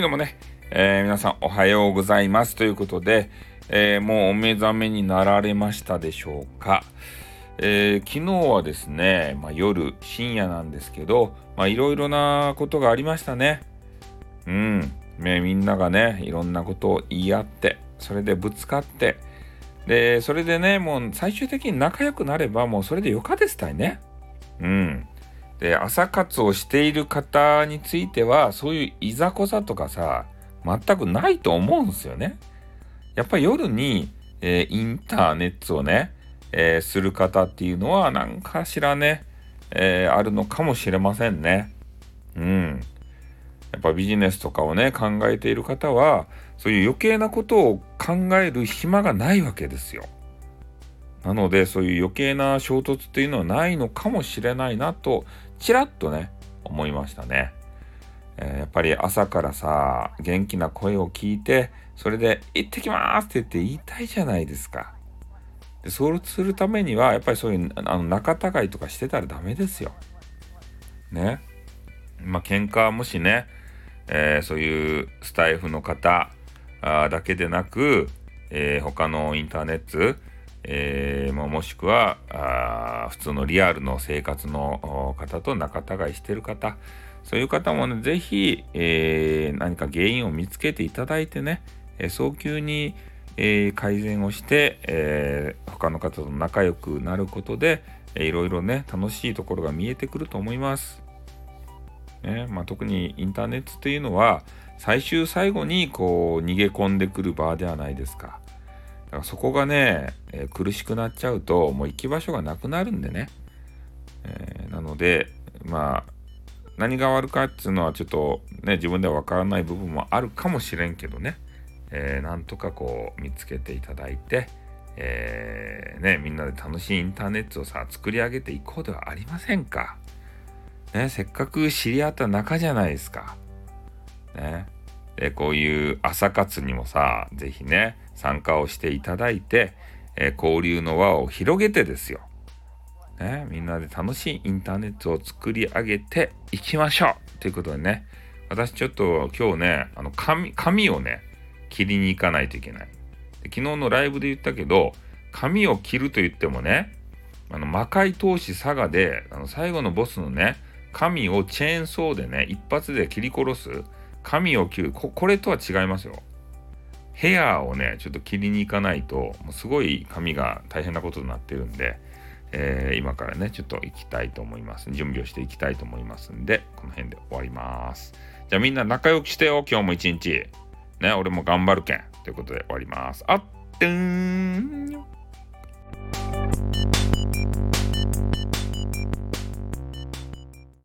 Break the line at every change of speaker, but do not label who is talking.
はいどうもね、えー、皆さんおはようございます。ということで、えー、もうお目覚めになられましたでしょうか、えー、昨日はですね、まあ、夜深夜なんですけどいろいろなことがありましたね。うん。ねみんながねいろんなことを言い合ってそれでぶつかってでそれでねもう最終的に仲良くなればもうそれでよかですたいね。うん。で朝活をしている方についてはそういういざこざとかさ全くないと思うんですよね。やっぱり夜に、えー、インターネットをね、えー、する方っていうのは何かしらね、えー、あるのかもしれませんね。うん。やっぱビジネスとかをね考えている方はそういう余計なことを考える暇がないわけですよ。なのでそういう余計な衝突っていうのはないのかもしれないなとちらっとね思いましたね。えー、やっぱり朝からさ元気な声を聞いてそれで「行ってきます!」って言って言いたいじゃないですか。でそうするためにはやっぱりそういうあの仲違いとかしてたらダメですよ。ね。まあ喧嘩もしね、えー、そういうスタイフの方だけでなく、えー、他のインターネットえー、もしくはあ普通のリアルの生活の方と仲違いしてる方そういう方もね是非、えー、何か原因を見つけていただいてね、えー、早急に、えー、改善をして、えー、他の方と仲良くなることで、えー、いろいろね楽しいところが見えてくると思います。ねまあ、特にインターネットというのは最終最後にこう逃げ込んでくる場ではないですか。そこがね、えー、苦しくなっちゃうともう行き場所がなくなるんでね、えー、なのでまあ何が悪かっていうのはちょっとね自分では分からない部分もあるかもしれんけどね、えー、なんとかこう見つけていただいて、えー、ね、みんなで楽しいインターネットをさ作り上げていこうではありませんか。ね、せっかく知り合った仲じゃないですか。ね。でこういう朝活にもさ是非ね参加をしていただいて、え、交流の輪を広げてですよ、ね、みんなで楽しいインターネットを作り上げていきましょう。ということでね私ちょっと今日ねあの髪髪をね切りに行かないといけない。昨日のライブで言ったけど髪を切ると言ってもねあの魔界投資佐賀であの最後のボスのね髪をチェーンソーでね一発で切り殺す髪を切る。ここれとは違いますよ。ヘアをねちょっと切りに行かないともうすごい髪が大変なことになってるんで、えー、今からねちょっと行きたいと思います。準備をしていきたいと思いますんでこの辺で終わります。じゃあみんな仲良くしてよ今日も一日。ね俺も頑張るけん。ということで終わります。あってん。